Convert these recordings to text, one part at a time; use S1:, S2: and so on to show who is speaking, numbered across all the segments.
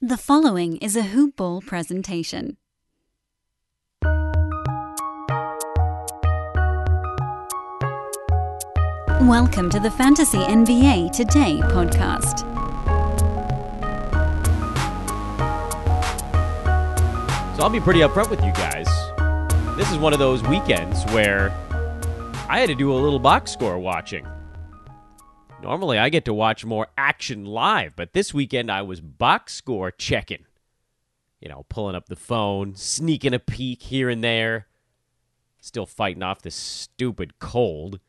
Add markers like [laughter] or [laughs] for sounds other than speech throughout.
S1: The following is a Hoop Ball presentation. Welcome to the Fantasy NBA Today podcast.
S2: So I'll be pretty upfront with you guys. This is one of those weekends where I had to do a little box score watching. Normally I get to watch more action live, but this weekend I was box score checking. You know, pulling up the phone, sneaking a peek here and there. Still fighting off this stupid cold.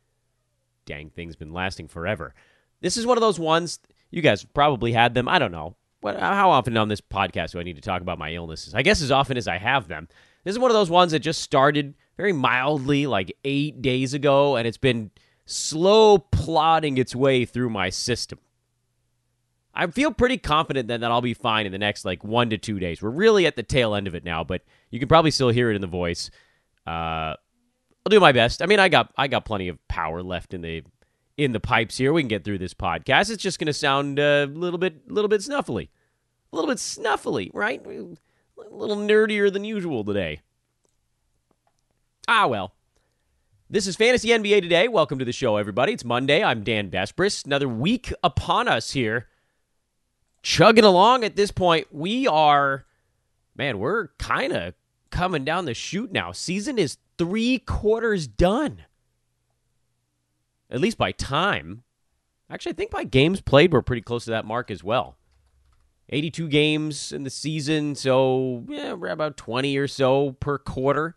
S2: Dang thing's been lasting forever. This is one of those ones you guys probably had them. I don't know. What, how often on this podcast do I need to talk about my illnesses? I guess as often as I have them. This is one of those ones that just started very mildly, like eight days ago, and it's been slow plodding its way through my system. I feel pretty confident then that I'll be fine in the next like one to two days. We're really at the tail end of it now, but you can probably still hear it in the voice. Uh, I'll do my best. I mean, I got I got plenty of power left in the in the pipes here. We can get through this podcast. It's just going to sound a little bit a little bit snuffly, a little bit snuffly, right? A little nerdier than usual today. Ah, well. This is Fantasy NBA Today. Welcome to the show, everybody. It's Monday. I'm Dan Besbris. Another week upon us here. Chugging along at this point. We are, man, we're kind of coming down the chute now. Season is three quarters done. At least by time. Actually, I think by games played, we're pretty close to that mark as well. 82 games in the season, so yeah, we're about 20 or so per quarter.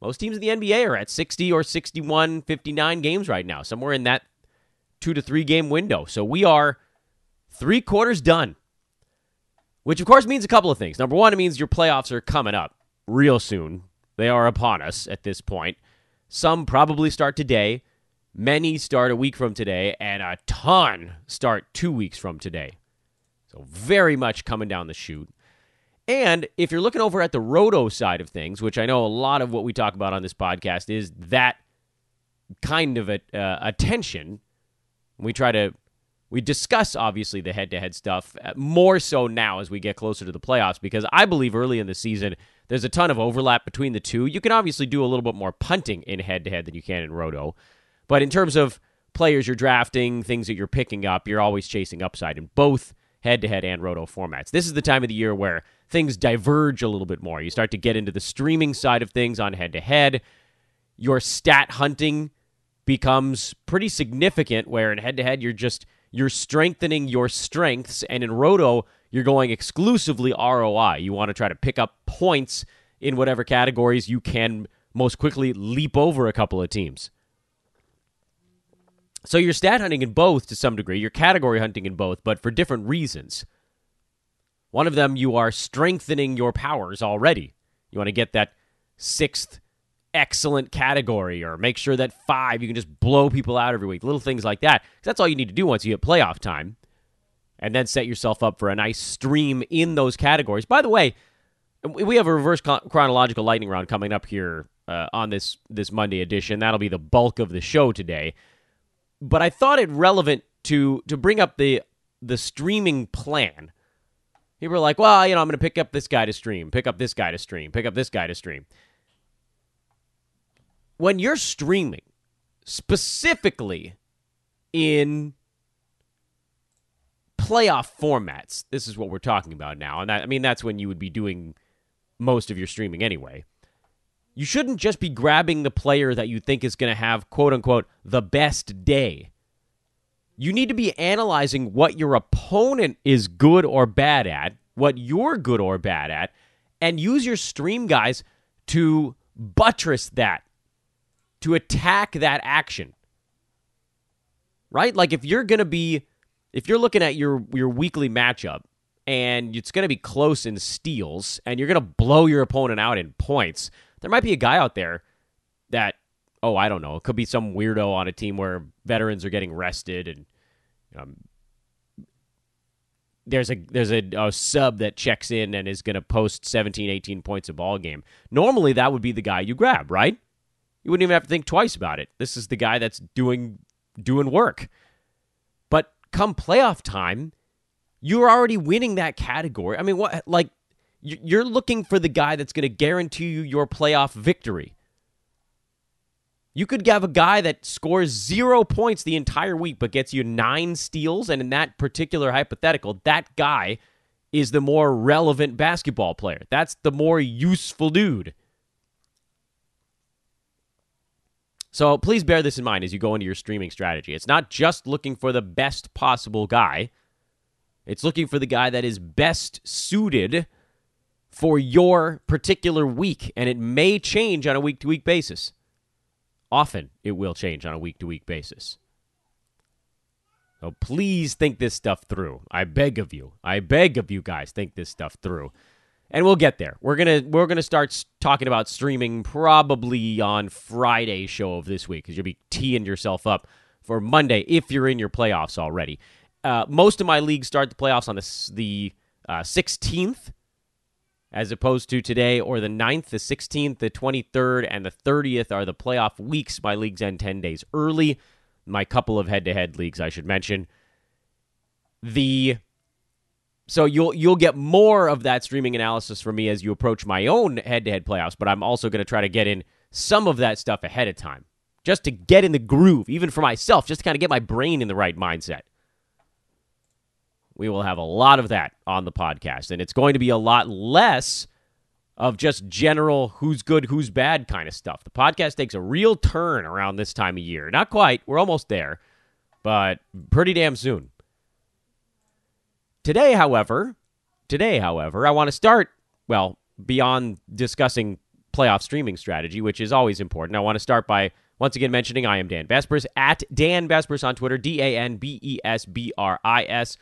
S2: Most teams in the NBA are at 60 or 61, 59 games right now, somewhere in that two to three game window. So we are three quarters done, which of course means a couple of things. Number one, it means your playoffs are coming up real soon. They are upon us at this point. Some probably start today, many start a week from today, and a ton start two weeks from today. So very much coming down the chute. And if you're looking over at the roto side of things, which I know a lot of what we talk about on this podcast is that kind of a, uh, attention, we try to we discuss obviously the head-to-head stuff uh, more so now as we get closer to the playoffs because I believe early in the season there's a ton of overlap between the two. You can obviously do a little bit more punting in head-to-head than you can in roto, but in terms of players you're drafting, things that you're picking up, you're always chasing upside in both head-to-head and roto formats. This is the time of the year where things diverge a little bit more. You start to get into the streaming side of things on head to head. Your stat hunting becomes pretty significant where in head to head you're just you're strengthening your strengths and in roto you're going exclusively ROI. You want to try to pick up points in whatever categories you can most quickly leap over a couple of teams. So you're stat hunting in both to some degree, you're category hunting in both, but for different reasons. One of them, you are strengthening your powers already. You want to get that sixth excellent category or make sure that five, you can just blow people out every week. Little things like that. That's all you need to do once you hit playoff time. And then set yourself up for a nice stream in those categories. By the way, we have a reverse chronological lightning round coming up here uh, on this this Monday edition. That'll be the bulk of the show today. But I thought it relevant to to bring up the the streaming plan People are like, well, you know, I'm going to pick up this guy to stream, pick up this guy to stream, pick up this guy to stream. When you're streaming, specifically in playoff formats, this is what we're talking about now. And that, I mean, that's when you would be doing most of your streaming anyway. You shouldn't just be grabbing the player that you think is going to have, quote unquote, the best day you need to be analyzing what your opponent is good or bad at, what you're good or bad at, and use your stream guys to buttress that, to attack that action. Right? Like if you're going to be if you're looking at your your weekly matchup and it's going to be close in steals and you're going to blow your opponent out in points, there might be a guy out there that oh, I don't know, it could be some weirdo on a team where veterans are getting rested and um, there's a there's a, a, sub that checks in and is going to post 17 18 points a ball game normally that would be the guy you grab right you wouldn't even have to think twice about it this is the guy that's doing doing work but come playoff time you're already winning that category. I mean, what like you're looking for the guy that's going to guarantee you your playoff victory. You could have a guy that scores zero points the entire week but gets you nine steals. And in that particular hypothetical, that guy is the more relevant basketball player. That's the more useful dude. So please bear this in mind as you go into your streaming strategy. It's not just looking for the best possible guy, it's looking for the guy that is best suited for your particular week. And it may change on a week to week basis. Often it will change on a week to week basis. So please think this stuff through. I beg of you. I beg of you guys, think this stuff through. And we'll get there. We're gonna we're gonna start talking about streaming probably on Friday show of this week because you'll be teeing yourself up for Monday if you're in your playoffs already. Uh, most of my leagues start the playoffs on the the uh, 16th, as opposed to today or the 9th, the 16th, the 23rd, and the 30th are the playoff weeks. My leagues end 10 days early. My couple of head to head leagues, I should mention. The so you'll you'll get more of that streaming analysis from me as you approach my own head to head playoffs, but I'm also going to try to get in some of that stuff ahead of time. Just to get in the groove, even for myself, just to kind of get my brain in the right mindset. We will have a lot of that on the podcast, and it's going to be a lot less of just general who's good, who's bad kind of stuff. The podcast takes a real turn around this time of year. Not quite, we're almost there, but pretty damn soon. Today, however, today, however, I want to start, well, beyond discussing playoff streaming strategy, which is always important. I want to start by once again mentioning I am Dan Besbris at Dan Besbris on Twitter, D A N B E S B R I S.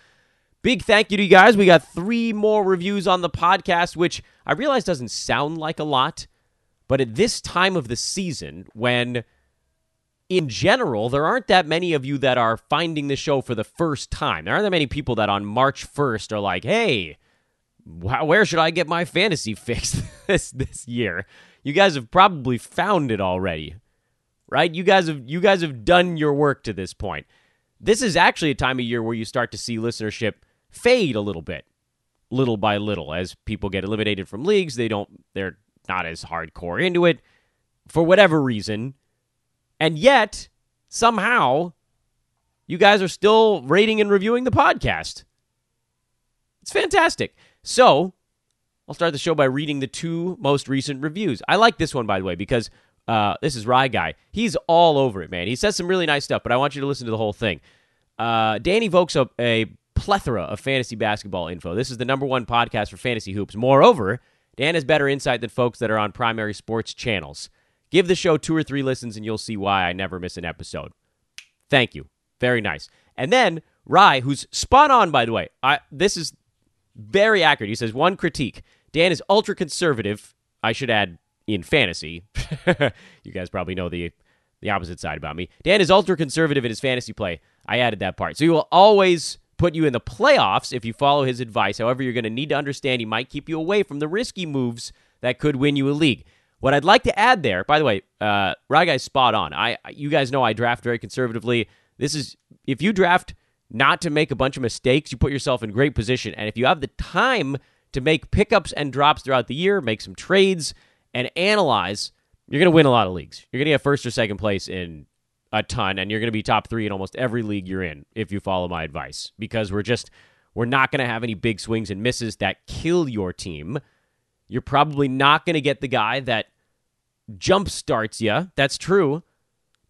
S2: Big thank you to you guys. We got three more reviews on the podcast, which I realize doesn't sound like a lot, but at this time of the season, when in general, there aren't that many of you that are finding the show for the first time. There aren't that many people that on March 1st are like, hey, where should I get my fantasy fixed [laughs] this this year? You guys have probably found it already. Right? You guys have you guys have done your work to this point. This is actually a time of year where you start to see listenership fade a little bit, little by little, as people get eliminated from leagues. They don't, they're not as hardcore into it for whatever reason. And yet, somehow, you guys are still rating and reviewing the podcast. It's fantastic. So, I'll start the show by reading the two most recent reviews. I like this one, by the way, because uh, this is Rye Guy. He's all over it, man. He says some really nice stuff, but I want you to listen to the whole thing. Uh, Danny Vokes a, a plethora of fantasy basketball info. This is the number one podcast for fantasy hoops. Moreover, Dan has better insight than folks that are on primary sports channels. Give the show two or three listens and you'll see why I never miss an episode. Thank you. Very nice. And then Rye, who's spot on, by the way. I this is very accurate. He says one critique: Dan is ultra conservative. I should add in fantasy. [laughs] you guys probably know the the opposite side about me. Dan is ultra conservative in his fantasy play. I added that part. So he will always put you in the playoffs if you follow his advice. However, you're going to need to understand he might keep you away from the risky moves that could win you a league. What I'd like to add there, by the way, uh, Rye guy's spot on. I, you guys know I draft very conservatively. This is if you draft not to make a bunch of mistakes, you put yourself in great position. And if you have the time to make pickups and drops throughout the year, make some trades, and analyze, you're going to win a lot of leagues. You're going to get first or second place in a ton, and you're going to be top three in almost every league you're in if you follow my advice. Because we're just we're not going to have any big swings and misses that kill your team. You're probably not going to get the guy that jump starts you. That's true.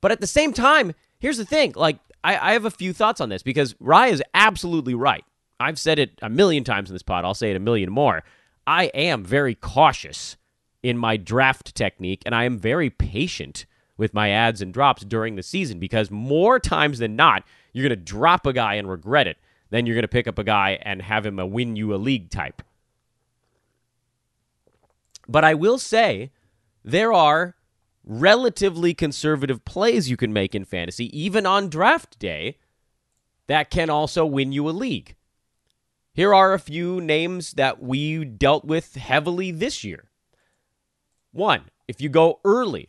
S2: But at the same time, here's the thing. Like, I, I have a few thoughts on this because Rye is absolutely right. I've said it a million times in this pod. I'll say it a million more. I am very cautious in my draft technique, and I am very patient with my ads and drops during the season because more times than not, you're going to drop a guy and regret it. Then you're going to pick up a guy and have him a win you a league type. But I will say there are relatively conservative plays you can make in fantasy, even on draft day, that can also win you a league. Here are a few names that we dealt with heavily this year. One, if you go early,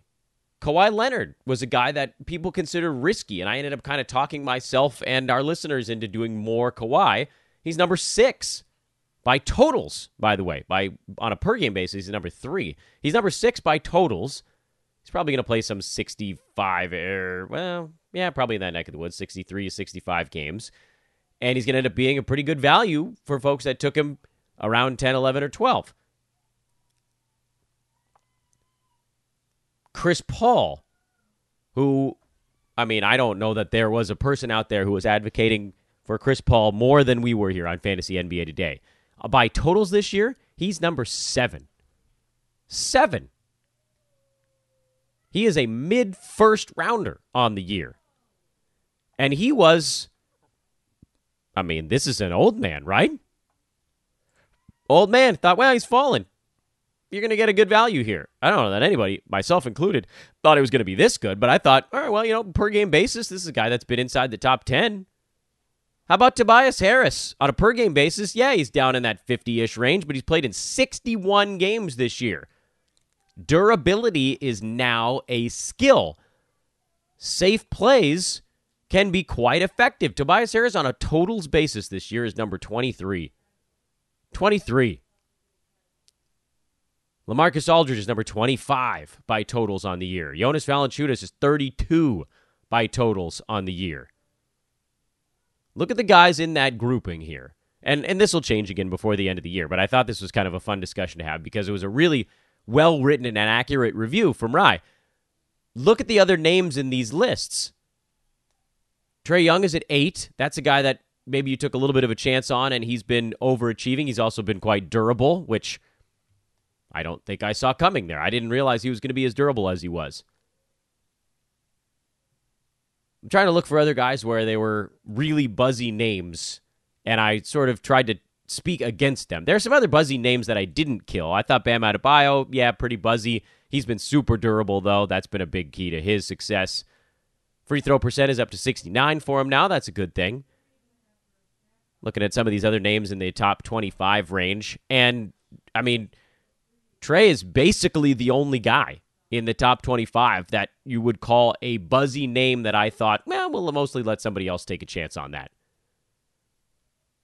S2: Kawhi Leonard was a guy that people consider risky, and I ended up kind of talking myself and our listeners into doing more Kawhi. He's number six by totals, by the way. By on a per game basis, he's number three. He's number six by totals. He's probably going to play some 65 or well, yeah, probably in that neck of the woods, 63 to 65 games. And he's going to end up being a pretty good value for folks that took him around 10, 11, or 12. Chris Paul, who, I mean, I don't know that there was a person out there who was advocating for Chris Paul more than we were here on Fantasy NBA today. Uh, by totals this year, he's number seven. Seven. He is a mid first rounder on the year. And he was, I mean, this is an old man, right? Old man thought, well, he's fallen. You're going to get a good value here. I don't know that anybody, myself included, thought it was going to be this good, but I thought, all right, well, you know, per game basis, this is a guy that's been inside the top 10. How about Tobias Harris? On a per game basis, yeah, he's down in that 50 ish range, but he's played in 61 games this year. Durability is now a skill. Safe plays can be quite effective. Tobias Harris on a totals basis this year is number 23. 23. LaMarcus Aldridge is number 25 by totals on the year. Jonas Valanciunas is 32 by totals on the year. Look at the guys in that grouping here. And and this will change again before the end of the year, but I thought this was kind of a fun discussion to have because it was a really well written and accurate review from Rye. Look at the other names in these lists. Trae Young is at eight. That's a guy that maybe you took a little bit of a chance on, and he's been overachieving. He's also been quite durable, which I don't think I saw coming there. I didn't realize he was going to be as durable as he was. I'm trying to look for other guys where they were really buzzy names, and I sort of tried to speak against them. There are some other buzzy names that I didn't kill. I thought Bam Adebayo, yeah, pretty buzzy. He's been super durable, though. That's been a big key to his success. Free throw percent is up to 69 for him now. That's a good thing. Looking at some of these other names in the top 25 range. And, I mean, Trae is basically the only guy in the top 25 that you would call a buzzy name that I thought, well, we'll mostly let somebody else take a chance on that.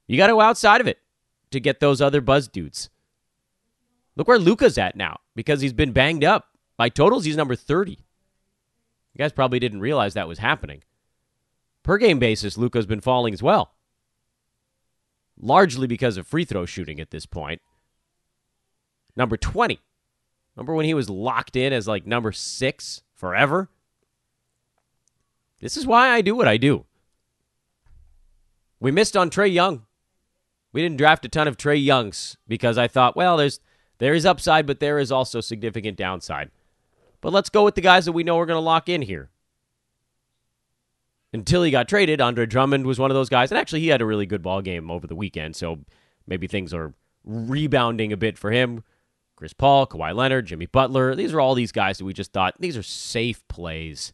S2: You got to go outside of it to get those other buzz dudes. Look where Luka's at now because he's been banged up. By totals, he's number 30. You guys probably didn't realize that was happening. Per game basis, Luka's been falling as well. Largely because of free throw shooting at this point. Number 20. Remember when he was locked in as like number six forever? This is why I do what I do. We missed on Trae Young. We didn't draft a ton of Trae Youngs because I thought, well, there's there is upside, but there is also significant downside. But let's go with the guys that we know are going to lock in here. Until he got traded, Andre Drummond was one of those guys, and actually he had a really good ball game over the weekend, so maybe things are rebounding a bit for him. Chris Paul, Kawhi Leonard, Jimmy Butler, these are all these guys that we just thought these are safe plays.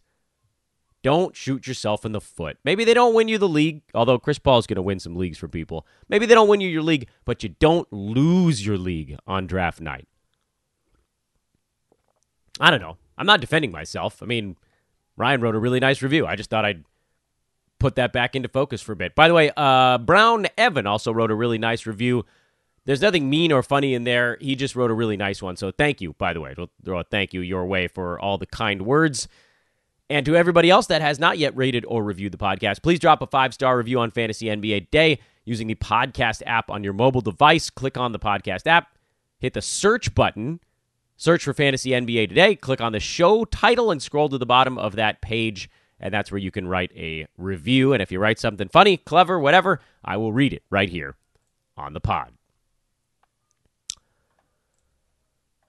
S2: Don't shoot yourself in the foot. Maybe they don't win you the league, although Chris Paul is going to win some leagues for people. Maybe they don't win you your league, but you don't lose your league on draft night. I don't know. I'm not defending myself. I mean, Ryan wrote a really nice review. I just thought I'd put that back into focus for a bit. By the way, uh, Brown Evan also wrote a really nice review. There's nothing mean or funny in there. He just wrote a really nice one. So thank you, by the way. We'll throw a thank you your way for all the kind words. And to everybody else that has not yet rated or reviewed the podcast, please drop a five star review on Fantasy NBA Day using the podcast app on your mobile device. Click on the podcast app, hit the search button Search for Fantasy NBA today, click on the show title, and scroll to the bottom of that page. And that's where you can write a review. And if you write something funny, clever, whatever, I will read it right here on the pod.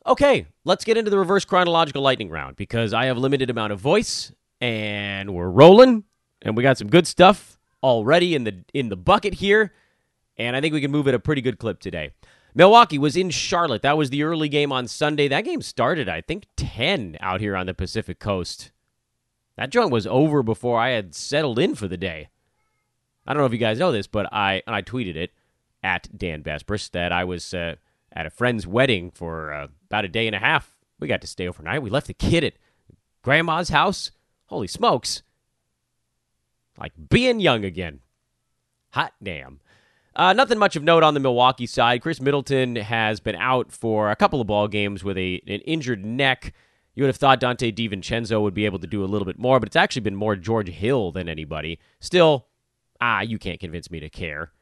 S2: Okay, let's get into the reverse chronological lightning round because I have limited amount of voice and we're rolling and we got some good stuff already in the in the bucket here and I think we can move at a pretty good clip today. Milwaukee was in Charlotte. That was the early game on Sunday. That game started, I think, 10 out here on the Pacific Coast. That joint was over before I had settled in for the day. I don't know if you guys know this, but I I tweeted it at Dan Besbris that I was uh, at a friend's wedding for uh, about a day and a half. We got to stay overnight. We left the kid at grandma's house. Holy smokes. Like being young again. Hot damn. Uh, nothing much of note on the Milwaukee side. Khris Middleton has been out for a couple of ball games with a an injured neck. You would have thought Donte DiVincenzo would be able to do a little bit more, but it's actually been more George Hill than anybody. Still, ah, you can't convince me to care.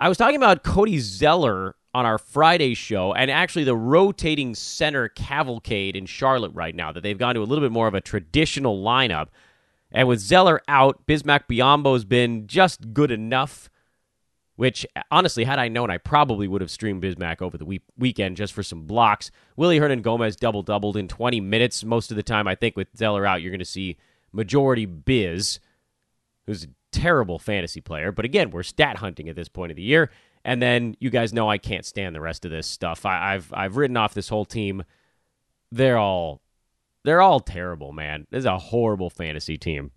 S2: I was talking about Cody Zeller on our Friday show, and actually the rotating center cavalcade in Charlotte right now, that they've gone to a little bit more of a traditional lineup. And with Zeller out, Bismack Biyombo's been just good enough which honestly, had I known, I probably would have streamed Bismack over the week- weekend just for some blocks. Willy Hernangomez double doubled in 20 minutes. Most of the time, I think with Zeller out, you're going to see majority Biz, who's a terrible fantasy player. But again, we're stat hunting at this point of the year. And then you guys know I can't stand the rest of this stuff. I, I've I've written off this whole team. They're all they're all terrible, man. This is a horrible fantasy team.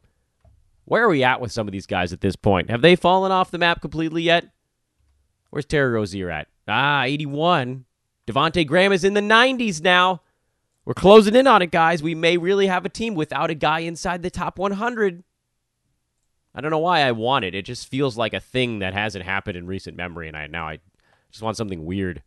S2: Where are we at with some of these guys at this point? Have they fallen off the map completely yet? Where's Terry Rozier at? Ah, 81. Devonte Graham is in the 90s now. We're closing in on it, guys. We may really have a team without a guy inside the top 100. I don't know why I want it. It just feels like a thing that hasn't happened in recent memory, and I now I just want something weird.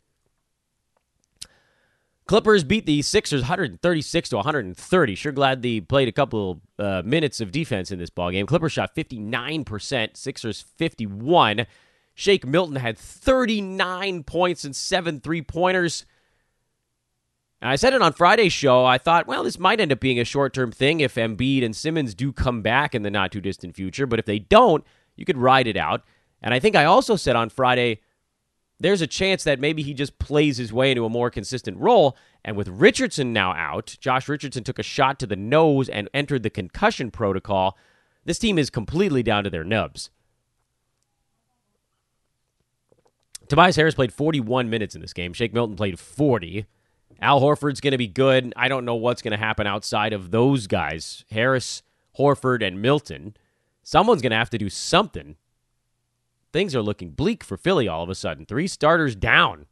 S2: Clippers beat the Sixers 136 to 130. Sure glad they played a couple uh, minutes of defense in this ball game. Clippers shot 59%, Sixers 51. Shake Milton had 39 points and seven three pointers. I said it on Friday's show. I thought, well, this might end up being a short term thing if Embiid and Simmons do come back in the not too distant future. But if they don't, you could ride it out. And I think I also said on Friday, there's a chance that maybe he just plays his way into a more consistent role. And with Richardson now out, Josh Richardson took a shot to the nose and entered the concussion protocol. This team is completely down to their nubs. Tobias Harris played 41 minutes in this game. Shake Milton played 40. Al Horford's going to be good. I don't know what's going to happen outside of those guys Harris, Horford, and Milton. Someone's going to have to do something. Things are looking bleak for Philly all of a sudden. Three starters down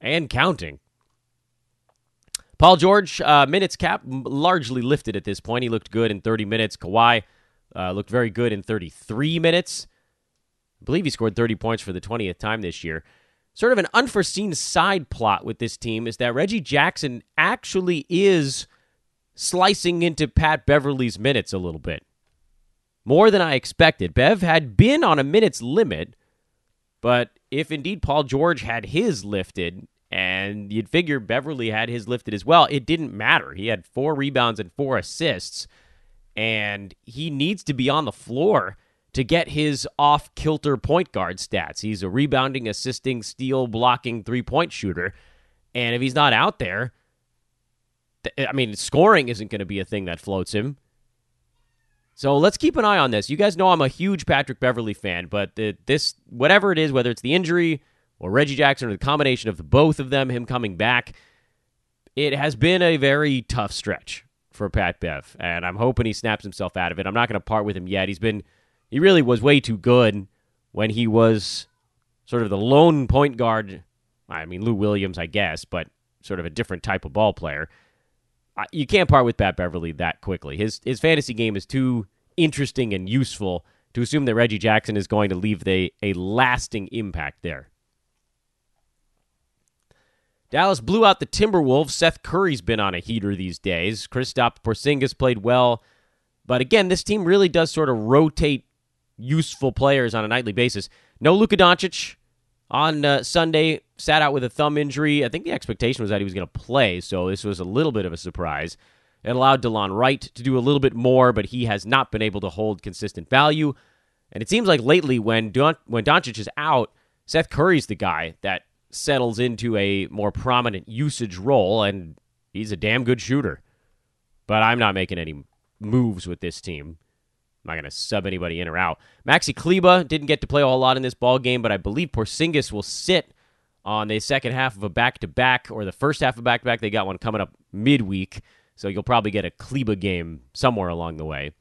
S2: and counting. Paul George, uh, minutes cap largely lifted at this point. He looked good in 30 minutes. Kawhi uh, looked very good in 33 minutes. I believe he scored 30 points for the 20th time this year. Sort of an unforeseen side plot with this team is that Reggie Jackson actually is slicing into Pat Beverley's minutes a little bit. More than I expected. Bev had been on a minutes limit, but if indeed Paul George had his lifted, and you'd figure Beverley had his lifted as well, it didn't matter. He had four rebounds and four assists, and he needs to be on the floor to get his off kilter point guard stats. He's a rebounding, assisting, steal, blocking three point shooter. And if he's not out there, I mean, scoring isn't going to be a thing that floats him. So let's keep an eye on this. You guys know I'm a huge Patrick Beverley fan, but the, this, whatever it is, whether it's the injury or Reggie Jackson or the combination of the both of them, him coming back, it has been a very tough stretch for Pat Bev. And I'm hoping he snaps himself out of it. I'm not going to part with him yet. He's been he really was way too good when he was sort of the lone point guard. I mean, Lou Williams, I guess, but sort of a different type of ball player. You can't part with Pat Beverley that quickly. His his fantasy game is too interesting and useful to assume that Reggie Jackson is going to leave the, a lasting impact there. Dallas blew out the Timberwolves. Seth Curry's been on a heater these days. Kristaps Porzingis played well, but again, this team really does sort of rotate useful players on a nightly basis. No Luka Doncic on uh, Sunday, sat out with a thumb injury. I think the expectation was that he was going to play, so this was a little bit of a surprise. It allowed Delon Wright to do a little bit more, but he has not been able to hold consistent value. And it seems like lately, when Don- when Doncic is out, Seth Curry's the guy that settles into a more prominent usage role, and he's a damn good shooter. But I'm not making any moves with this team. I'm not going to sub anybody in or out. Maxi Kleber didn't get to play a whole lot in this ball game, but I believe Porzingis will sit on the second half of a back to back or the first half of back to back. They got one coming up midweek, so you'll probably get a Kleber game somewhere along the way.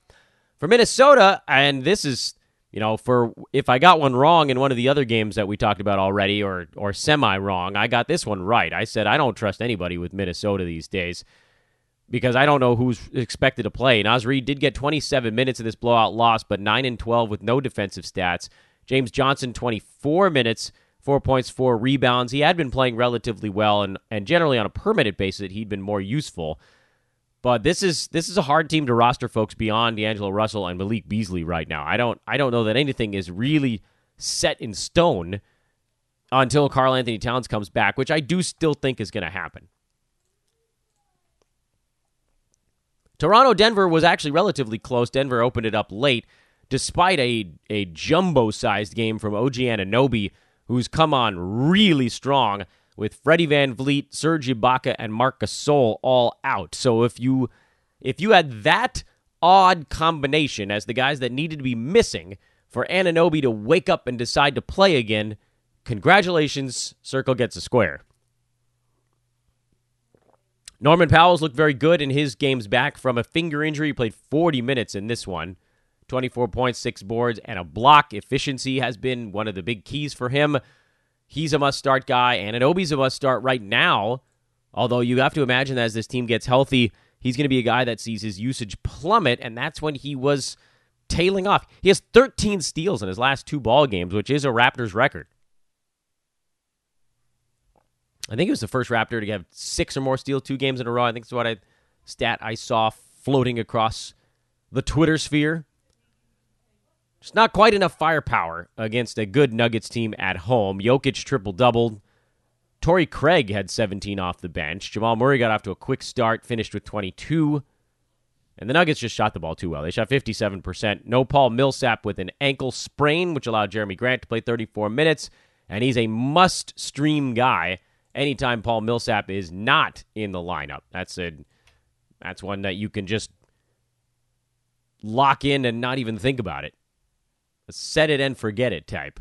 S2: For Minnesota, and this is you know, for if I got one wrong in one of the other games that we talked about already, or or semi wrong, I got this one right. I said I don't trust anybody with Minnesota these days because I don't know who's expected to play. Naz Reid did get 27 minutes in this blowout loss, but 9 and 12 with no defensive stats. James Johnson, 24 minutes, four points, four rebounds. He had been playing relatively well, and, and generally on a permanent basis, he'd been more useful. But this is this is a hard team to roster folks beyond D'Angelo Russell and Malik Beasley right now. I don't I don't know that anything is really set in stone until Karl Anthony Towns comes back, which I do still think is going to happen. Toronto Denver was actually relatively close. Denver opened it up late, despite a, a jumbo sized game from OG Anunoby, who's come on really strong with Freddie VanVleet, Serge Ibaka, and Marc Gasol all out. So if you if you had that odd combination as the guys that needed to be missing for Anunoby to wake up and decide to play again, congratulations, Circle gets a square. Norman Powell's looked very good in his games back from a finger injury. He played 40 minutes in this one. 24.6 boards and a block. Efficiency has been one of the big keys for him. He's a must start guy, and Anunoby's a must start right now. Although you have to imagine that as this team gets healthy, he's going to be a guy that sees his usage plummet, and that's when he was tailing off. He has 13 steals in his last two ball games, which is a Raptors record. I think he was the first Raptor to have six or more steals two games in a row. I think that's what I stat I saw floating across the Twitter sphere. Just not quite enough firepower against a good Nuggets team at home. Jokic triple doubled. Torrey Craig had 17 off the bench. Jamal Murray got off to a quick start, finished with 22. And the Nuggets just shot the ball too well. They shot 57%. No Paul Millsap with an ankle sprain, which allowed Jerami Grant to play 34 minutes. And he's a must stream guy anytime Paul Millsap is not in the lineup. That's a that's one that you can just lock in and not even think about it. Set it and forget it type.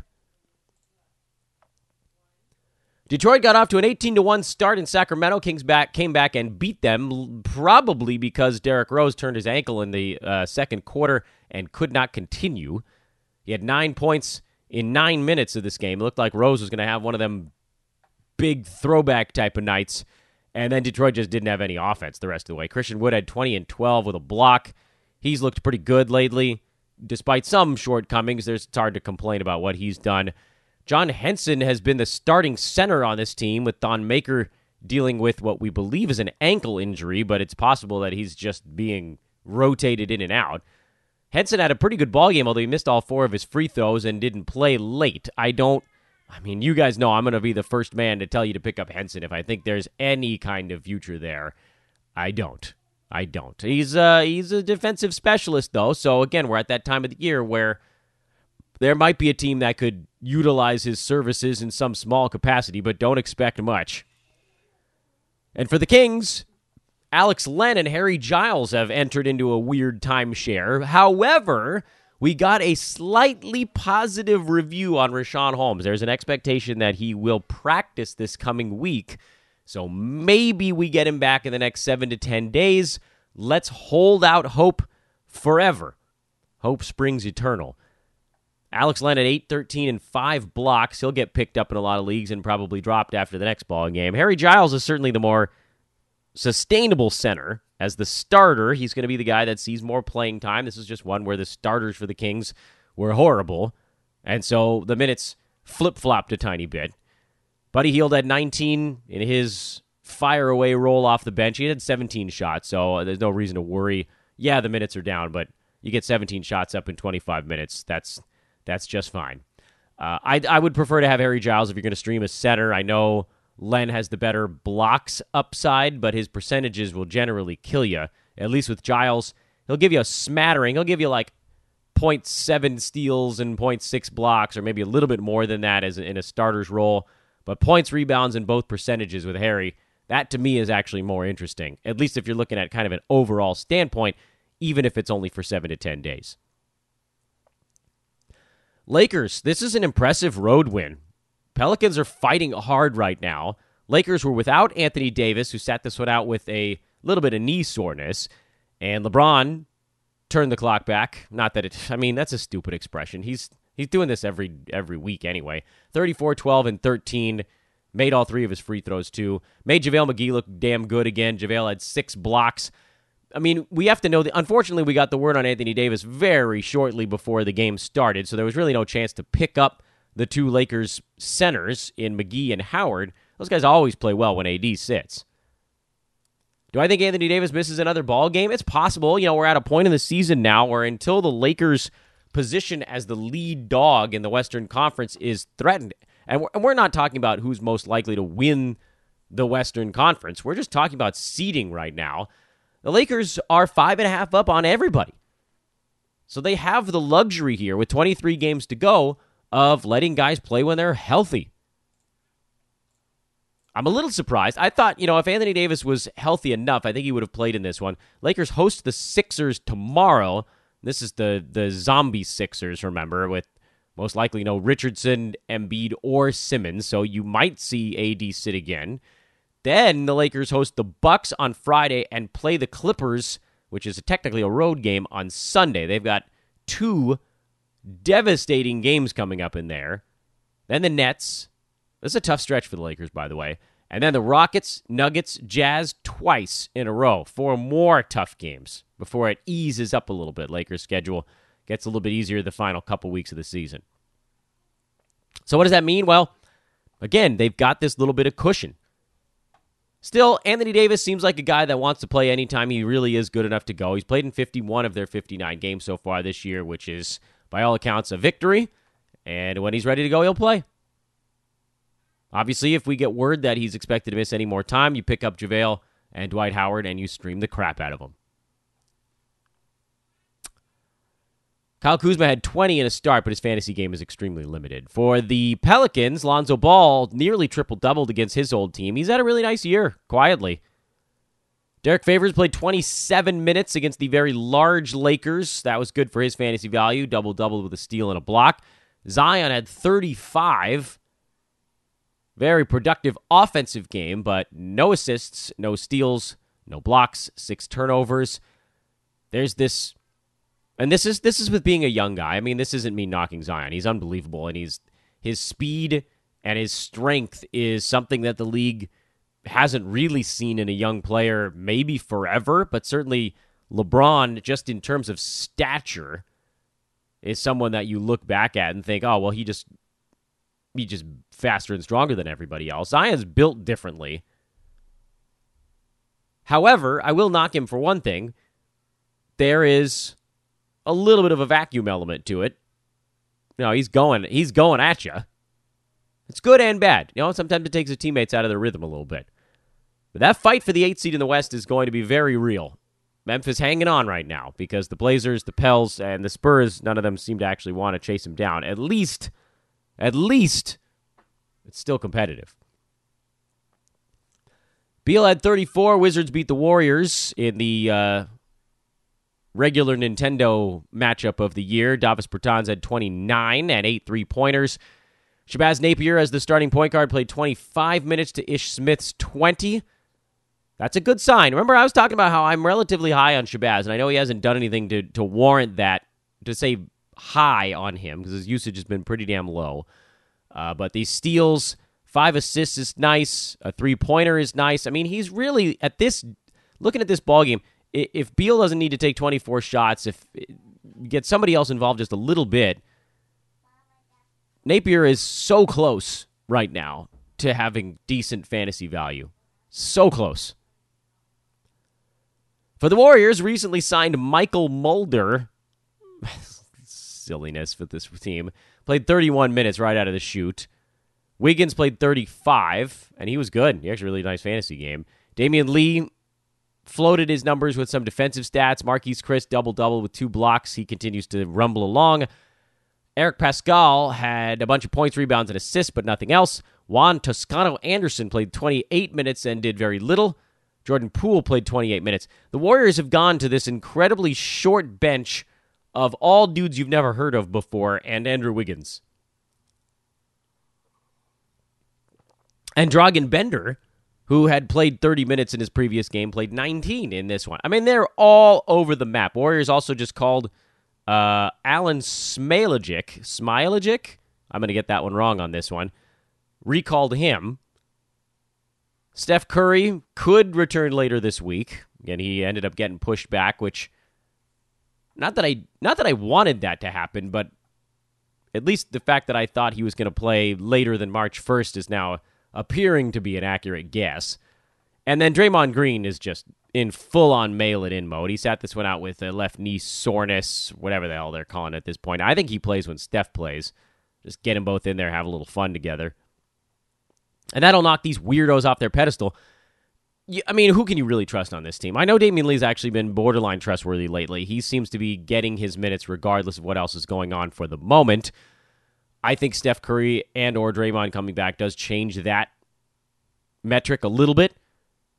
S2: Detroit got off to an 18 to 1 start in Sacramento. Kings back came back and beat them probably because Derrick Rose turned his ankle in the uh, second quarter and could not continue. He had 9 points in 9 minutes of this game. It looked like Rose was going to have one of them big throwback type of nights. And then Detroit just didn't have any offense the rest of the way. Christian Wood had 20 and 12 with a block. He's looked pretty good lately. Despite some shortcomings, there's, it's hard to complain about what he's done. John Henson has been the starting center on this team, with Thon Maker dealing with what we believe is an ankle injury, but it's possible that he's just being rotated in and out. Henson had a pretty good ball game, although he missed all four of his free throws and didn't play late. I don't I mean, you guys know I'm going to be the first man to tell you to pick up Henson if I think there's any kind of future there. I don't. I don't. He's uh he's a defensive specialist though, so again, we're at that time of the year where there might be a team that could utilize his services in some small capacity, but don't expect much. And for the Kings, Alex Len and Harry Giles have entered into a weird timeshare. However, we got a slightly positive review on Richaun Holmes. There's an expectation that he will practice this coming week. So maybe we get him back in the next seven to 10 days. Let's hold out hope forever. Hope springs eternal. Alex Len at 8, 13, and 5 blocks. He'll get picked up in a lot of leagues and probably dropped after the next ball game. Harry Giles is certainly the more sustainable center. As the starter, he's going to be the guy that sees more playing time. This is just one where the starters for the Kings were horrible. And so the minutes flip flopped a tiny bit. Buddy Hield had 19 in his fire away roll off the bench. He had 17 shots, so there's no reason to worry. Yeah, the minutes are down, but you get 17 shots up in 25 minutes. That's that's just fine. Uh, I I would prefer to have Harry Giles if you're going to stream a center. I know Len has the better blocks upside, but his percentages will generally kill you. At least with Giles, he'll give you a smattering. He'll give you like 0.7 steals and 0.6 blocks, or maybe a little bit more than that as in a starter's role. But points, rebounds, and both percentages with Harry, that to me is actually more interesting. At least if you're looking at kind of an overall standpoint, even if it's only for seven to 10 days. Lakers, this is an impressive road win. Pelicans are fighting hard right now. Lakers were without Anthony Davis, who sat this one out with a little bit of knee soreness, and LeBron turned the clock back. Not that it I mean, that's a stupid expression. He's he's doing this every every week anyway. 34, 12 and 13. Made all three of his free throws too. Made JaVale McGee look damn good again. JaVale had six blocks. I mean, we have to know that unfortunately we got the word on Anthony Davis very shortly before the game started, so there was really no chance to pick up the two Lakers centers in McGee and Howard. Those guys always play well when AD sits. Do I think Anthony Davis misses another ball game? It's possible. You know, we're at a point in the season now where until the Lakers' position as the lead dog in the Western Conference is threatened, and we're not talking about who's most likely to win the Western Conference. We're just talking about seeding right now. The Lakers are five and a half up on everybody. So they have the luxury here with 23 games to go of letting guys play when they're healthy. I'm a little surprised. I thought, you know, if Anthony Davis was healthy enough, I think he would have played in this one. Lakers host the Sixers tomorrow. This is the the zombie Sixers, remember, with most likely no Richardson, Embiid, or Simmons. So you might see AD sit again. Then the Lakers host the Bucks on Friday and play the Clippers, which is technically a road game on Sunday. They've got two devastating games coming up in there. Then the Nets. This is a tough stretch for the Lakers, by the way. And then the Rockets, Nuggets, Jazz twice in a row. Four more tough games before it eases up a little bit. Lakers' schedule gets a little bit easier the final couple weeks of the season. So, what does that mean? Well, again, they've got this little bit of cushion. Still, Anthony Davis seems like a guy that wants to play anytime he really is good enough to go. He's played in 51 of their 59 games so far this year, which is, by all accounts, a victory. And when he's ready to go, he'll play. Obviously, if we get word that he's expected to miss any more time, you pick up JaVale and Dwight Howard and you stream the crap out of them. Kyle Kuzma had 20 in a start, but his fantasy game is extremely limited. For the Pelicans, Lonzo Ball nearly triple doubled against his old team. He's had a really nice year, quietly. Derrick Favors played 27 minutes against the very large Lakers. That was good for his fantasy value. Double doubled with a steal and a block. Zion had 35. Very productive offensive game, but no assists, no steals, no blocks, six turnovers. There's this and this is this is with being a young guy. I mean, this isn't me knocking Zion. He's unbelievable, and he's his speed and his strength is something that the league hasn't really seen in a young player, maybe forever, but certainly LeBron, just in terms of stature, is someone that you look back at and think, oh well, he just he just faster and stronger than everybody else. Zion's built differently. However, I will knock him for one thing. There is a little bit of a vacuum element to it. You know, he's going he's going at you. It's good and bad. You know, sometimes it takes the teammates out of their rhythm a little bit. But that fight for the eighth seed in the West is going to be very real. Memphis hanging on right now because the Blazers, the Pels, and the Spurs, none of them seem to actually want to chase him down. At least, at least, it's still competitive. Beal had 34. Wizards beat the Warriors in the uh, regular Nintendo matchup of the year. Davis Bertans had 29 and eight three pointers. Shabazz Napier, as the starting point guard, played 25 minutes to Ish Smith's 20. That's a good sign. Remember, I was talking about how I'm relatively high on Shabazz, and I know he hasn't done anything to, to warrant that, to say high on him, because his usage has been pretty damn low. Uh, but these steals, five assists is nice. A three pointer is nice. I mean, he's really, at this, looking at this ball game, if Beal doesn't need to take 24 shots, if get somebody else involved just a little bit, Napier is so close right now to having decent fantasy value. So close. For the Warriors, recently signed Mychal Mulder. [laughs] Silliness for this team. Played 31 minutes right out of the shoot. Wiggins played 35, and he was good. He actually really nice fantasy game. Damion Lee floated his numbers with some defensive stats. Marquese Chriss double double with two blocks. He continues to rumble along. Eric Paschall had a bunch of points, rebounds, and assists, but nothing else. Juan Toscano Anderson played 28 minutes and did very little. Jordan Poole played 28 minutes. The Warriors have gone to this incredibly short bench of all dudes you've never heard of before and Andrew Wiggins. And Dragan Bender who had played 30 minutes in his previous game, played 19 in this one. I mean, they're all over the map. Warriors also just called uh, Alen Smailagic. Smailagic? I'm going to get that one wrong on this one. Recalled him. Steph Curry could return later this week. and he ended up getting pushed back, which not that I not that I wanted that to happen, but at least the fact that I thought he was going to play later than March 1st is now appearing to be an accurate guess. And then Draymond Green is just in full on mail it in mode. He sat this one out with a left knee soreness, whatever the hell they're calling it at this point. I think he plays when Steph plays. Just get them both in there, have a little fun together. And that'll knock these weirdos off their pedestal. I mean, who can you really trust on this team? I know Damion Lee's actually been borderline trustworthy lately. He seems to be getting his minutes regardless of what else is going on for the moment. I think Steph Curry and or Draymond coming back does change that metric a little bit.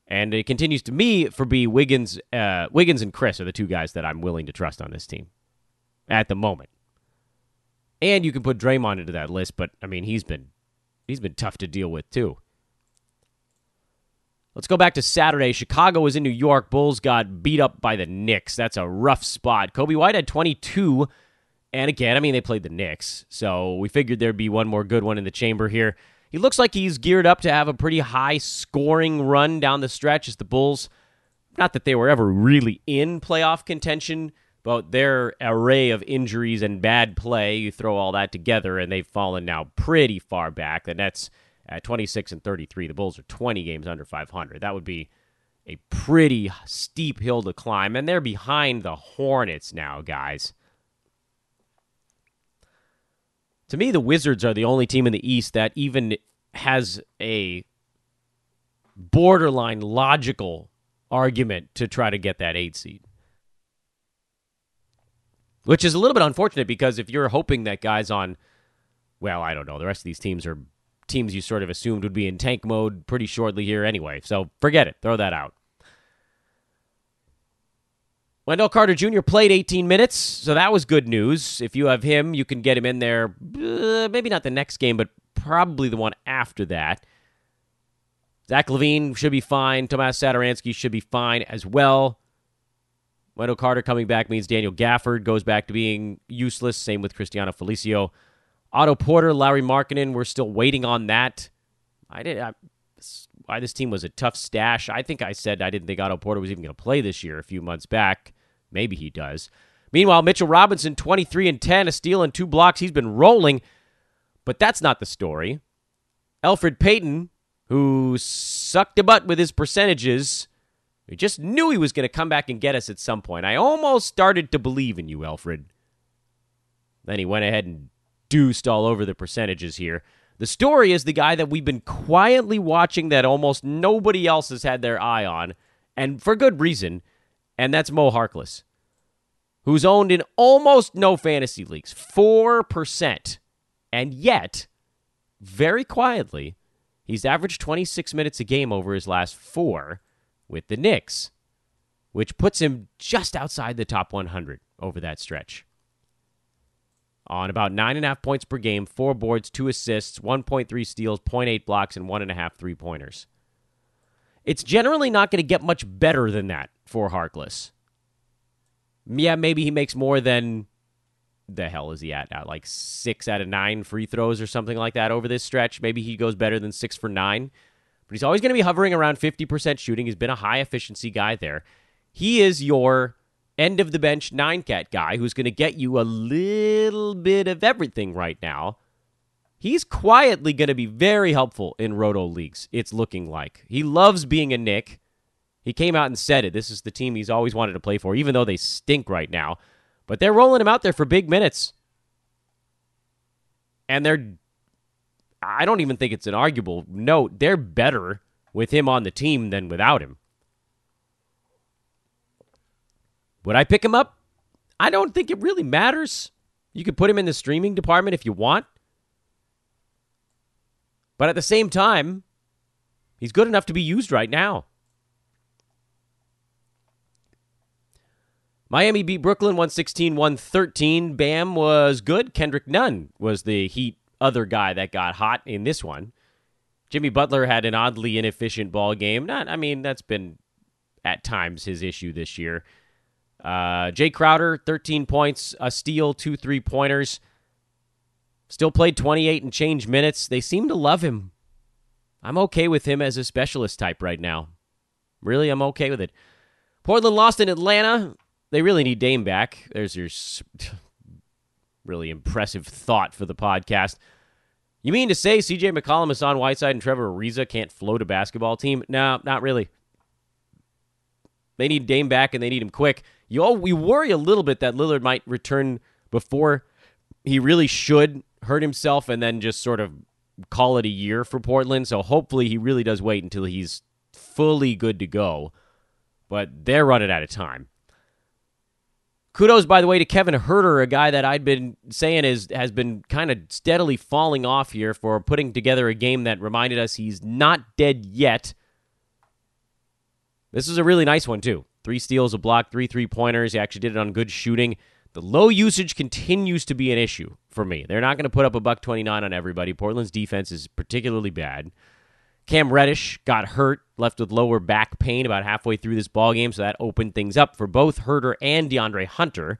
S2: And it continues to me for be Wiggins, uh, Wiggins and Chriss are the two guys that I'm willing to trust on this team at the moment. And you can put Draymond into that list, but I mean he's been he's been tough to deal with too. Let's go back to Saturday. Chicago was in New York. Bulls got beat up by the Knicks. That's a rough spot. Coby White had 22. And again, I mean, they played the Knicks. So we figured there'd be one more good one in the chamber here. He looks like he's geared up to have a pretty high scoring run down the stretch as the Bulls, not that they were ever really in playoff contention, but their array of injuries and bad play, you throw all that together, and they've fallen now pretty far back. The Nets at 26 and 33. The Bulls are 20 games under 500. That would be a pretty steep hill to climb, and they're behind the Hornets now, guys. To me, the Wizards are the only team in the East that even has a borderline logical argument to try to get that eight seed. Which is a little bit unfortunate because if you're hoping that guys on, well, I don't know, the rest of these teams are teams you sort of assumed would be in tank mode pretty shortly here anyway. So forget it. Throw that out. Wendell Carter Jr. played 18 minutes, so that was good news. If you have him, you can get him in there, uh, maybe not the next game, but probably the one after that. Zach LaVine should be fine. Tomas Satoransky should be fine as well. Wendell Carter coming back means Daniel Gafford goes back to being useless. Same with Cristiano Felicio. Otto Porter, Lauri Markkanen, we're still waiting on that. I did. I, why this team was a tough stash. I think I said I didn't think Otto Porter was even going to play this year a few months back. Maybe he does. Meanwhile, Mitchell Robinson, 23 and 10, a steal and two blocks. He's been rolling, but that's not the story. Elfrid Payton, who sucked a butt with his percentages, we just knew he was going to come back and get us at some point. I almost started to believe in you, Elfrid. Then he went ahead and deuced all over the percentages here. The story is the guy that we've been quietly watching that almost nobody else has had their eye on, and for good reason, and that's Mo Harkless, who's owned in almost no fantasy leagues, 4%. And yet, very quietly, he's averaged 26 minutes a game over his last four with the Knicks, which puts him just outside the top 100 over that stretch on about nine and a half points per game, four boards, two assists, 1.3 steals, 0.8 blocks, and one and a half three pointers. It's generally not going to get much better than that for Harkless. Yeah, maybe he makes more than the hell is he at now? Like six out of nine free throws or something like that over this stretch. Maybe he goes better than six for nine. But he's always going to be hovering around 50% shooting. He's been a high efficiency guy there. He is your end of the bench nine cat guy who's going to get you a little bit of everything right now. He's quietly going to be very helpful in roto leagues. It's looking like he loves being a Knick. He came out and said it. This is the team he's always wanted to play for, even though they stink right now. But they're rolling him out there for big minutes, and they're. I don't even think it's an arguable note. They're better with him on the team than without him. Would I pick him up? I don't think it really matters. You could put him in the streaming department if you want. But at the same time, he's good enough to be used right now. Miami beat Brooklyn 116 113. Bam was good. Kendrick Nunn was the Heat other guy that got hot in this one. Jimmy Butler had an oddly inefficient ball game. Not, I mean, that's been at times his issue this year. Uh, Jae Crowder, 13 points, a steal, two three pointers. Still played 28 and change minutes. They seem to love him. I'm okay with him as a specialist type right now. Really, I'm okay with it. Portland lost in Atlanta. They really need Dame back. There's your [laughs] really impressive thought for the podcast. You mean to say CJ McCollum, Hassan Whiteside, and Trevor Ariza can't float a basketball team? No, not really. They need Dame back and they need him quick. You all, we worry a little bit that Lillard might return before he really should hurt himself and then just sort of call it a year for Portland. So hopefully he really does wait until he's fully good to go. But they're running out of time. Kudos, by the way, to Kevin Huerter, a guy that I'd been saying is has been kind of steadily falling off here for putting together a game that reminded us he's not dead yet. This is a really nice one too. Three steals, a block, three three pointers. He actually did it on good shooting. The low usage continues to be an issue for me. They're not going to put up a buck 29 on everybody. Portland's defense is particularly bad. Cam Reddish got hurt, left with lower back pain about halfway through this ball game, so that opened things up for both Huerter and DeAndre Hunter.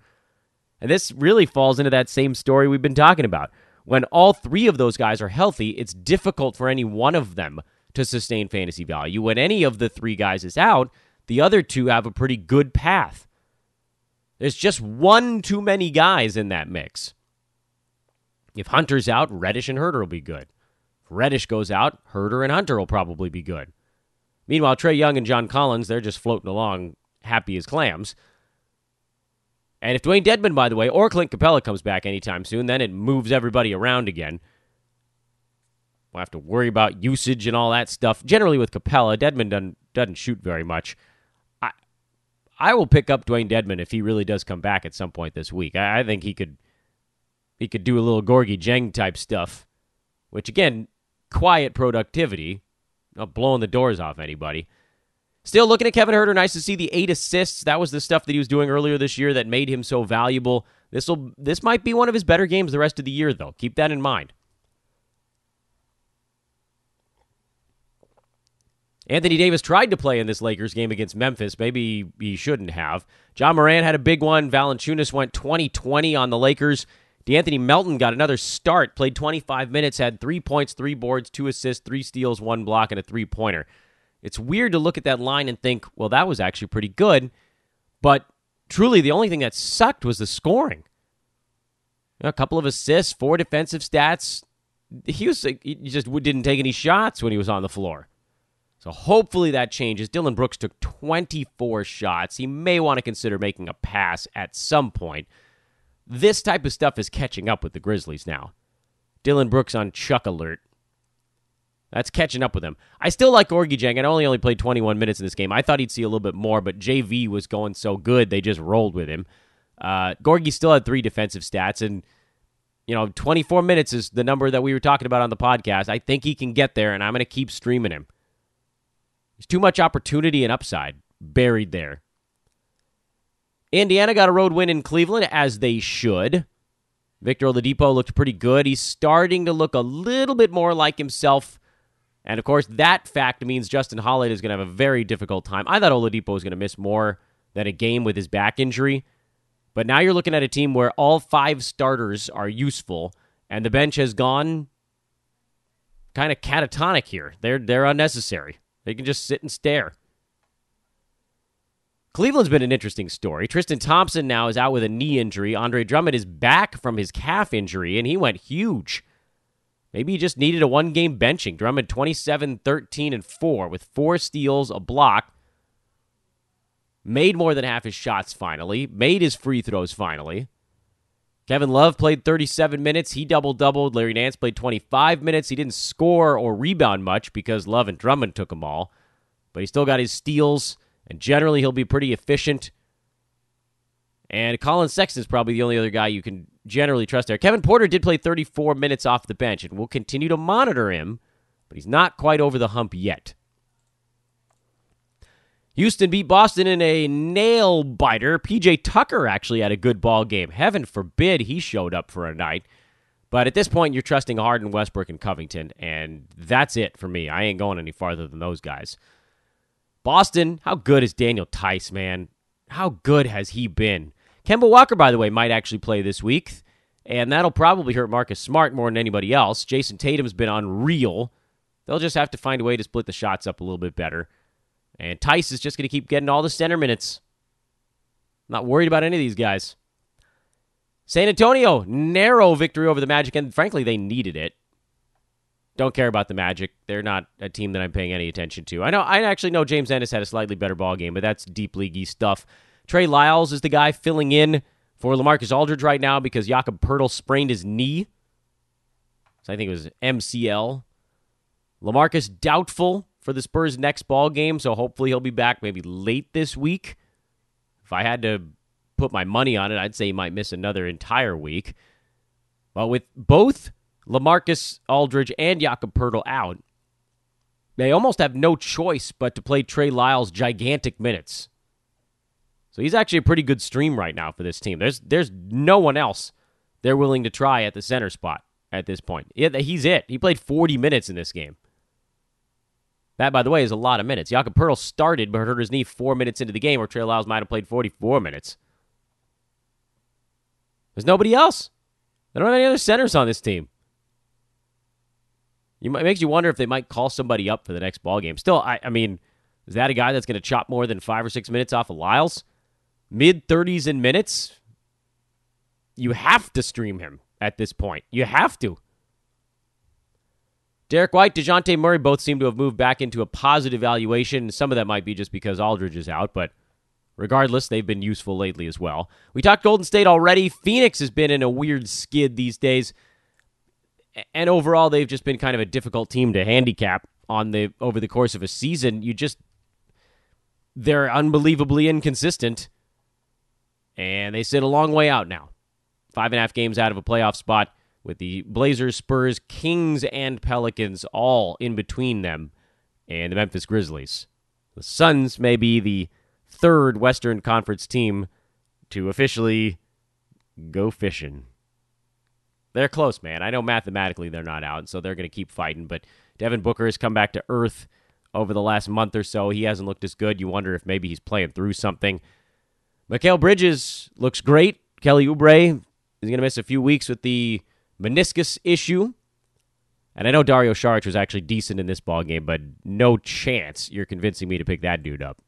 S2: And this really falls into that same story we've been talking about. When all three of those guys are healthy, it's difficult for any one of them to sustain fantasy value. When any of the three guys is out, the other two have a pretty good path. There's just one too many guys in that mix. If Hunter's out, Reddish and Huerter will be good. If Reddish goes out, Huerter and Hunter will probably be good. Meanwhile, Trae Young and John Collins, they're just floating along happy as clams. And if Dewayne Dedmon, by the way, or Clint Capela comes back anytime soon, then it moves everybody around again. We'll have to worry about usage and all that stuff. Generally, with Capela, Dedmon doesn't, doesn't shoot very much. I I will pick up Dewayne Dedmon if he really does come back at some point this week. I, I think he could he could do a little Gorgui Dieng type stuff, which again, quiet productivity, not blowing the doors off anybody. Still looking at Kevin Huerter. Nice to see the eight assists. That was the stuff that he was doing earlier this year that made him so valuable. This will this might be one of his better games the rest of the year, though. Keep that in mind. Anthony Davis tried to play in this Lakers game against Memphis. Maybe he shouldn't have. Ja Morant had a big one. Valanciunas went 20-20 on the Lakers. De'Anthony Melton got another start, played 25 minutes, had three points, three boards, two assists, three steals, one block, and a three pointer. It's weird to look at that line and think, well, that was actually pretty good. But truly, the only thing that sucked was the scoring. A couple of assists, four defensive stats. He was he just didn't take any shots when he was on the floor. So hopefully that changes. Dillon Brooks took 24 shots. He may want to consider making a pass at some point. This type of stuff is catching up with the Grizzlies now. Dillon Brooks on Chuck alert. That's catching up with him. I still like Gorgui Dieng. I only only played 21 minutes in this game. I thought he'd see a little bit more, but JV was going so good they just rolled with him. Uh, Gorgui still had three defensive stats, and you know, 24 minutes is the number that we were talking about on the podcast. I think he can get there, and I'm going to keep streaming him. There's too much opportunity and upside buried there. Indiana got a road win in Cleveland, as they should. Victor Oladipo looked pretty good. He's starting to look a little bit more like himself. And of course, that fact means Justin Holiday is going to have a very difficult time. I thought Oladipo was going to miss more than a game with his back injury. But now you're looking at a team where all five starters are useful, and the bench has gone kind of catatonic here. They're they're unnecessary. They can just sit and stare. Cleveland's been an interesting story. Tristan Thompson now is out with a knee injury. Andre Drummond is back from his calf injury, and he went huge. Maybe he just needed a one game benching. Drummond 27, 13, and 4 with four steals, a block. Made more than half his shots finally. Made his free throws finally. Kevin Love played 37 minutes. He double doubled. Larry Nance played 25 minutes. He didn't score or rebound much because Love and Drummond took them all, but he still got his steals, and generally he'll be pretty efficient. And Collin Sexton is probably the only other guy you can generally trust there. Kevin Porter did play 34 minutes off the bench, and we'll continue to monitor him, but he's not quite over the hump yet. Houston beat Boston in a nail biter. PJ Tucker actually had a good ball game. Heaven forbid he showed up for a night. But at this point, you're trusting Harden, Westbrook, and Covington, and that's it for me. I ain't going any farther than those guys. Boston, how good is Daniel Theis, man? How good has he been? Kemba Walker, by the way, might actually play this week, and that'll probably hurt Marcus Smart more than anybody else. Jayson Tatum's been unreal. They'll just have to find a way to split the shots up a little bit better. And Theis is just going to keep getting all the center minutes. Not worried about any of these guys. San Antonio, narrow victory over the Magic, and frankly, they needed it. Don't care about the Magic. They're not a team that I'm paying any attention to. I know I actually know James Ennis had a slightly better ball game, but that's deep leaguey stuff. Trey Lyles is the guy filling in for LaMarcus Aldridge right now because Jakob Poeltl sprained his knee. So I think it was MCL. LaMarcus doubtful for the Spurs' next ball game, so hopefully he'll be back maybe late this week. If I had to put my money on it, I'd say he might miss another entire week. But with both LaMarcus Aldridge and Jakob Poeltl out, they almost have no choice but to play Trey Lyles gigantic minutes. So he's actually a pretty good stream right now for this team. There's there's no one else they're willing to try at the center spot at this point. Yeah, he's it. He played 40 minutes in this game. That, by the way, is a lot of minutes. Jakob Poeltl started but hurt his knee four minutes into the game, where Trey Lyles might have played 44 minutes. There's nobody else. They don't have any other centers on this team. You might, it makes you wonder if they might call somebody up for the next ball game. Still, I, I mean, is that a guy that's going to chop more than five or six minutes off of Lyles? Mid 30s in minutes? You have to stream him at this point. You have to. Derrick White, Dejounte Murray both seem to have moved back into a positive valuation. Some of that might be just because Aldridge is out, but regardless, they've been useful lately as well. We talked Golden State already. Phoenix has been in a weird skid these days. And overall, they've just been kind of a difficult team to handicap on the over the course of a season. You just they're unbelievably inconsistent. And they sit a long way out now. Five and a half games out of a playoff spot with the Blazers, Spurs, Kings, and Pelicans all in between them and the Memphis Grizzlies. The Suns may be the third Western Conference team to officially go fishing. They're close, man. I know mathematically they're not out, so they're going to keep fighting. But Devin Booker has come back to earth over the last month or so. He hasn't looked as good. You wonder if maybe he's playing through something. Mikal Bridges looks great. Kelly Oubre is going to miss a few weeks with the meniscus issue. And I know Dario Saric was actually decent in this ball game, but no chance you're convincing me to pick that dude up.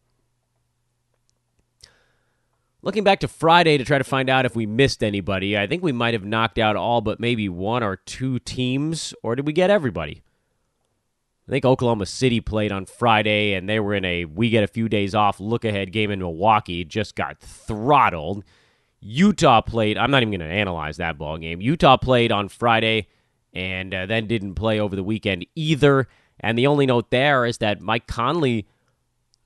S2: Looking back to Friday to try to find out if we missed anybody, I think we might have knocked out all but maybe one or two teams, or did we get everybody? I think Oklahoma City played on Friday, and they were in a we get a few days off look ahead game in Milwaukee, just got throttled. Utah played. I'm not even going to analyze that ball game. Utah played on Friday and uh, then didn't play over the weekend either. And the only note there is that Mike Conley,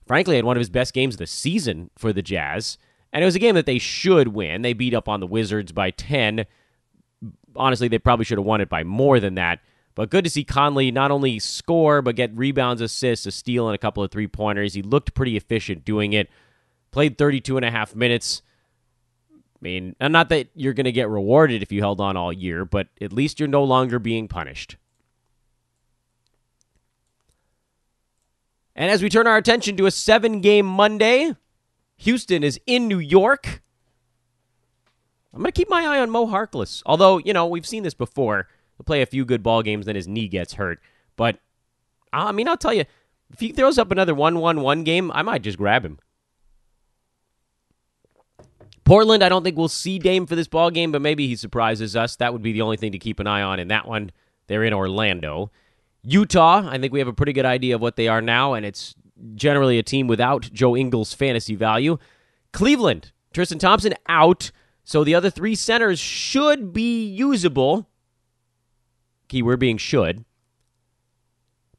S2: frankly, had one of his best games of the season for the Jazz. And it was a game that they should win. They beat up on the Wizards by 10. Honestly, they probably should have won it by more than that. But good to see Conley not only score, but get rebounds, assists, a steal, and a couple of three pointers. He looked pretty efficient doing it. Played 32 and a half minutes. I mean, not that you're going to get rewarded if you held on all year, but at least you're no longer being punished. And as we turn our attention to a seven game Monday, Houston is in New York. I'm going to keep my eye on Mo Harkless. Although, you know, we've seen this before. He'll play a few good ball games, then his knee gets hurt. But, I mean, I'll tell you, if he throws up another 1 1 1 game, I might just grab him. Portland, I don't think we'll see Dame for this ball game, but maybe he surprises us. That would be the only thing to keep an eye on in that one. They're in Orlando. Utah, I think we have a pretty good idea of what they are now, and it's generally a team without Joe Ingles' fantasy value. Cleveland, Tristan Thompson out, so the other three centers should be usable. Keyword being should.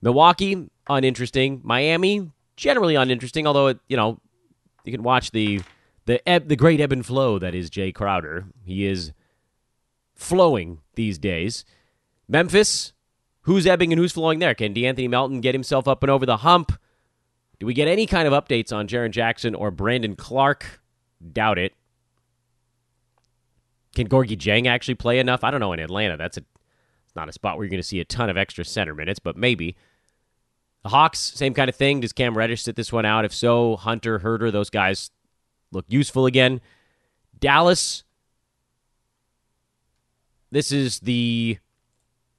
S2: Milwaukee, uninteresting. Miami, generally uninteresting, although, it, you know, you can watch the the the great ebb and flow that is Jae Crowder. He is flowing these days. Memphis, who's ebbing and who's flowing there? Can De'Anthony Melton get himself up and over the hump? Do we get any kind of updates on Jaren Jackson or Brandon Clarke? Doubt it. Can Gorgui Dieng actually play enough? I don't know. In Atlanta, that's a it's not a spot where you're going to see a ton of extra center minutes, but maybe. The Hawks, same kind of thing. Does Cam Reddish sit this one out? If so, Hunter, Huerter, those guys look useful again. Dallas, this is the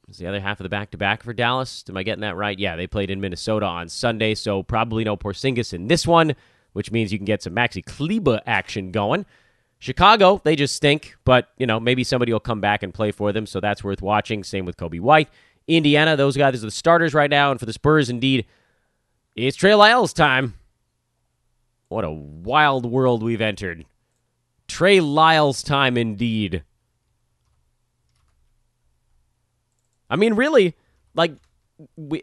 S2: is the other half of the back to back for Dallas. Am I getting that right? Yeah, they played in Minnesota on Sunday, so probably no Porzingis in this one, which means you can get some Maxi Kleber action going. Chicago, they just stink, but you know maybe somebody will come back and play for them, so that's worth watching. Same with Coby White. Indiana, those guys are the starters right now, and for the Spurs, indeed, it's Trey Lyles time. What a wild world we've entered. Trey Lyles time indeed. I mean, really, like, we,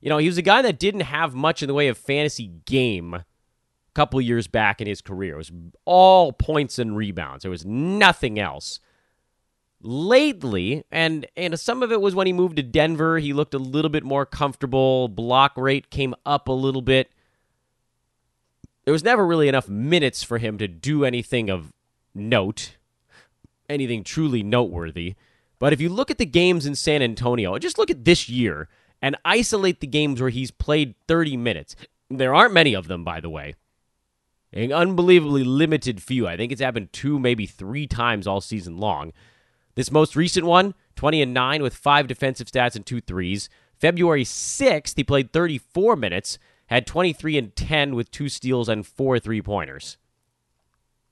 S2: you know, he was a guy that didn't have much in the way of fantasy game a couple years back in his career. It was all points and rebounds. There was nothing else. Lately, and and some of it was when he moved to Denver, he looked a little bit more comfortable. Block rate came up a little bit. There was never really enough minutes for him to do anything of note, anything truly noteworthy. But if you look at the games in San Antonio, just look at this year and isolate the games where he's played 30 minutes. There aren't many of them, by the way. An unbelievably limited few. I think it's happened two, maybe three times all season long. This most recent one, 20 and 9 with five defensive stats and two threes. February 6th, he played 34 minutes, had 23 and 10 with two steals and four three pointers.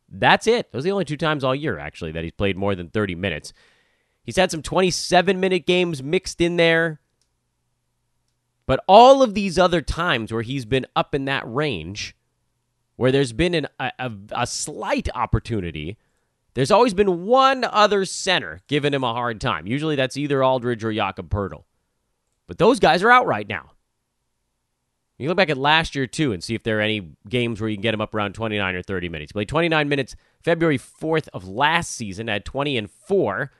S2: That's it. Those are the only two times all year, actually, that he's played more than 30 minutes. He's had some 27 minute games mixed in there. But all of these other times where he's been up in that range, where there's been an, a, a, a slight opportunity, there's always been one other center giving him a hard time. Usually that's either Aldridge or Jakob Poeltl. But those guys are out right now. You look back at last year, too, and see if there are any games where you can get him up around 29 or 30 minutes. He played 29 minutes February 4th of last season, had 20 and 4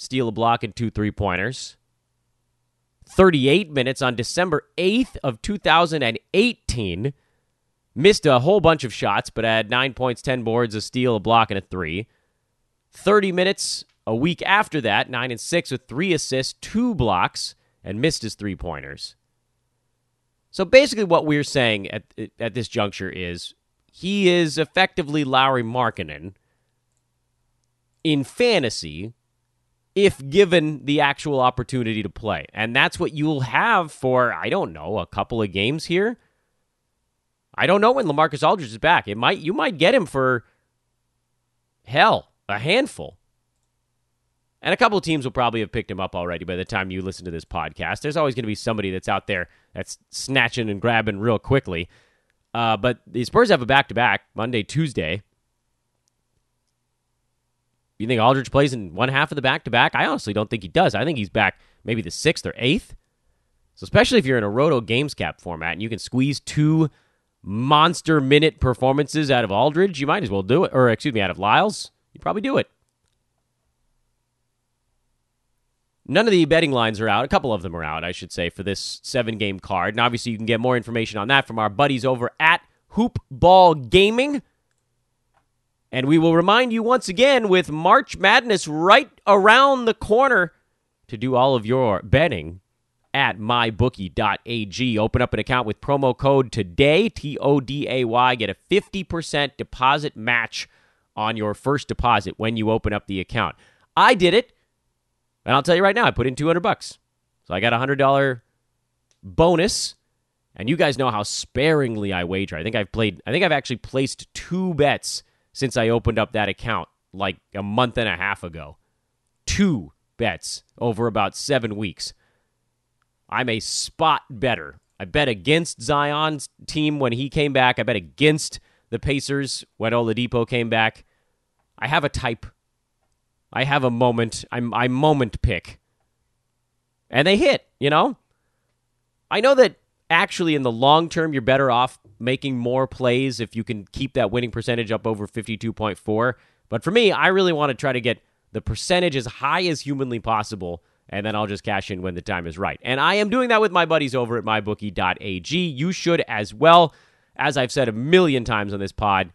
S2: steal a block and two three pointers. 38 minutes on December 8th of 2018. Missed a whole bunch of shots, but had 9 points, 10 boards, a steal, a block, and a 3. 30 minutes a week after that, 9 and 6 with 3 assists, 2 blocks, and missed his three pointers. So basically, what we're saying at, at this juncture is he is effectively Lauri Markkanen in fantasy if given the actual opportunity to play. And that's what you'll have for, I don't know, a couple of games here. I don't know when LaMarcus Aldridge is back. It might you might get him for hell, a handful. And a couple of teams will probably have picked him up already by the time you listen to this podcast. There's always going to be somebody that's out there that's snatching and grabbing real quickly. Uh, but the Spurs have a back to back Monday, Tuesday. You think Aldridge plays in one half of the back to back? I honestly don't think he does. I think he's back maybe the sixth or eighth. So especially if you're in a Roto Games Cap format and you can squeeze two monster minute performances out of Aldridge, you might as well do it. Or excuse me, out of Lyles, you probably do it. None of the betting lines are out. A couple of them are out, I should say, for this seven game card. And obviously, you can get more information on that from our buddies over at Hoop Ball Gaming. And we will remind you once again with March Madness right around the corner to do all of your betting at mybookie.ag. Open up an account with promo code TODAY, T O D A Y. Get a 50% deposit match on your first deposit when you open up the account. I did it, and I'll tell you right now, I put in 200 bucks. So I got a $100 bonus. And you guys know how sparingly I wager. I think I've played I think I've actually placed two bets since I opened up that account like a month and a half ago. Two bets over about seven weeks. I'm a spot better. I bet against Zion's team when he came back. I bet against the Pacers when Oladipo came back. I have a type. I have a moment. I'm I moment pick. And they hit, you know? I know that actually in the long term you're better off making more plays if you can keep that winning percentage up over 52.4 but for me i really want to try to get the percentage as high as humanly possible and then i'll just cash in when the time is right. And i am doing that with my buddies over at mybookie.ag you should as well. As i've said a million times on this pod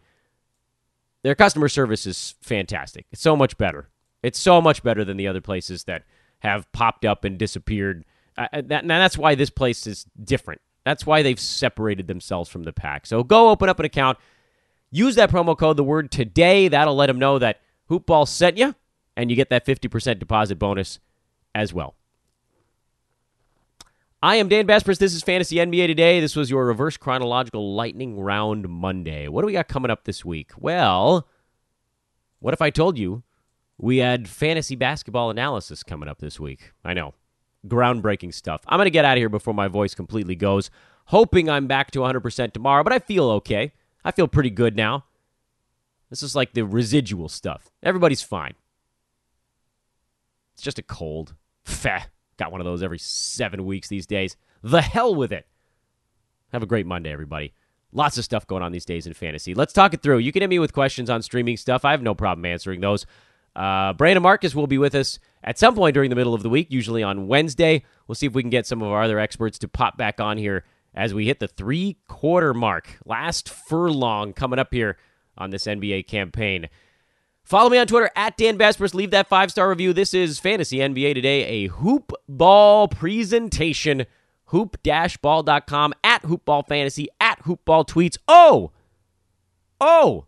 S2: their customer service is fantastic. It's so much better. It's so much better than the other places that have popped up and disappeared. Uh, that, and that's why this place is different that's why they've separated themselves from the pack. So go open up an account. Use that promo code, the word today. That'll let them know that Hoopball sent you, and you get that 50% deposit bonus as well. I am Dan Besbris. This is Fantasy NBA Today. This was your reverse chronological lightning round Monday. What do we got coming up this week? Well, what if I told you we had fantasy basketball analysis coming up this week? I know. Groundbreaking stuff. I'm going to get out of here before my voice completely goes, hoping I'm back to 100% tomorrow, but I feel okay. I feel pretty good now. This is like the residual stuff. Everybody's fine. It's just a cold. Feh. Got one of those every seven weeks these days. The hell with it. Have a great Monday, everybody. Lots of stuff going on these days in fantasy. Let's talk it through. You can hit me with questions on streaming stuff. I have no problem answering those. Uh, Brandon Marcus will be with us at some point during the middle of the week, usually on Wednesday. We'll see if we can get some of our other experts to pop back on here as we hit the three quarter mark. Last furlong coming up here on this NBA campaign. Follow me on Twitter at Dan Besbris. Leave that five star review. This is Fantasy NBA Today, a hoop ball presentation. Hoop ball.com at hoopball fantasy at hoopball tweets. Oh, oh,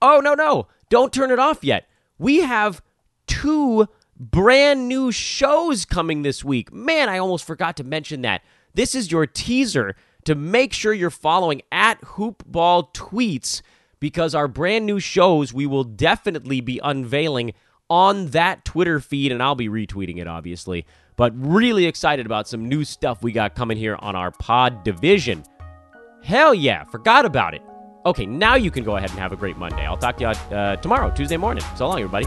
S2: oh, no, no. Don't turn it off yet. We have two brand new shows coming this week. Man, I almost forgot to mention that. This is your teaser to make sure you're following at hoopball tweets because our brand new shows we will definitely be unveiling on that Twitter feed, and I'll be retweeting it, obviously. But really excited about some new stuff we got coming here on our pod division. Hell yeah, forgot about it. Okay, now you can go ahead and have a great Monday. I'll talk to you uh, tomorrow, Tuesday morning. So long, everybody.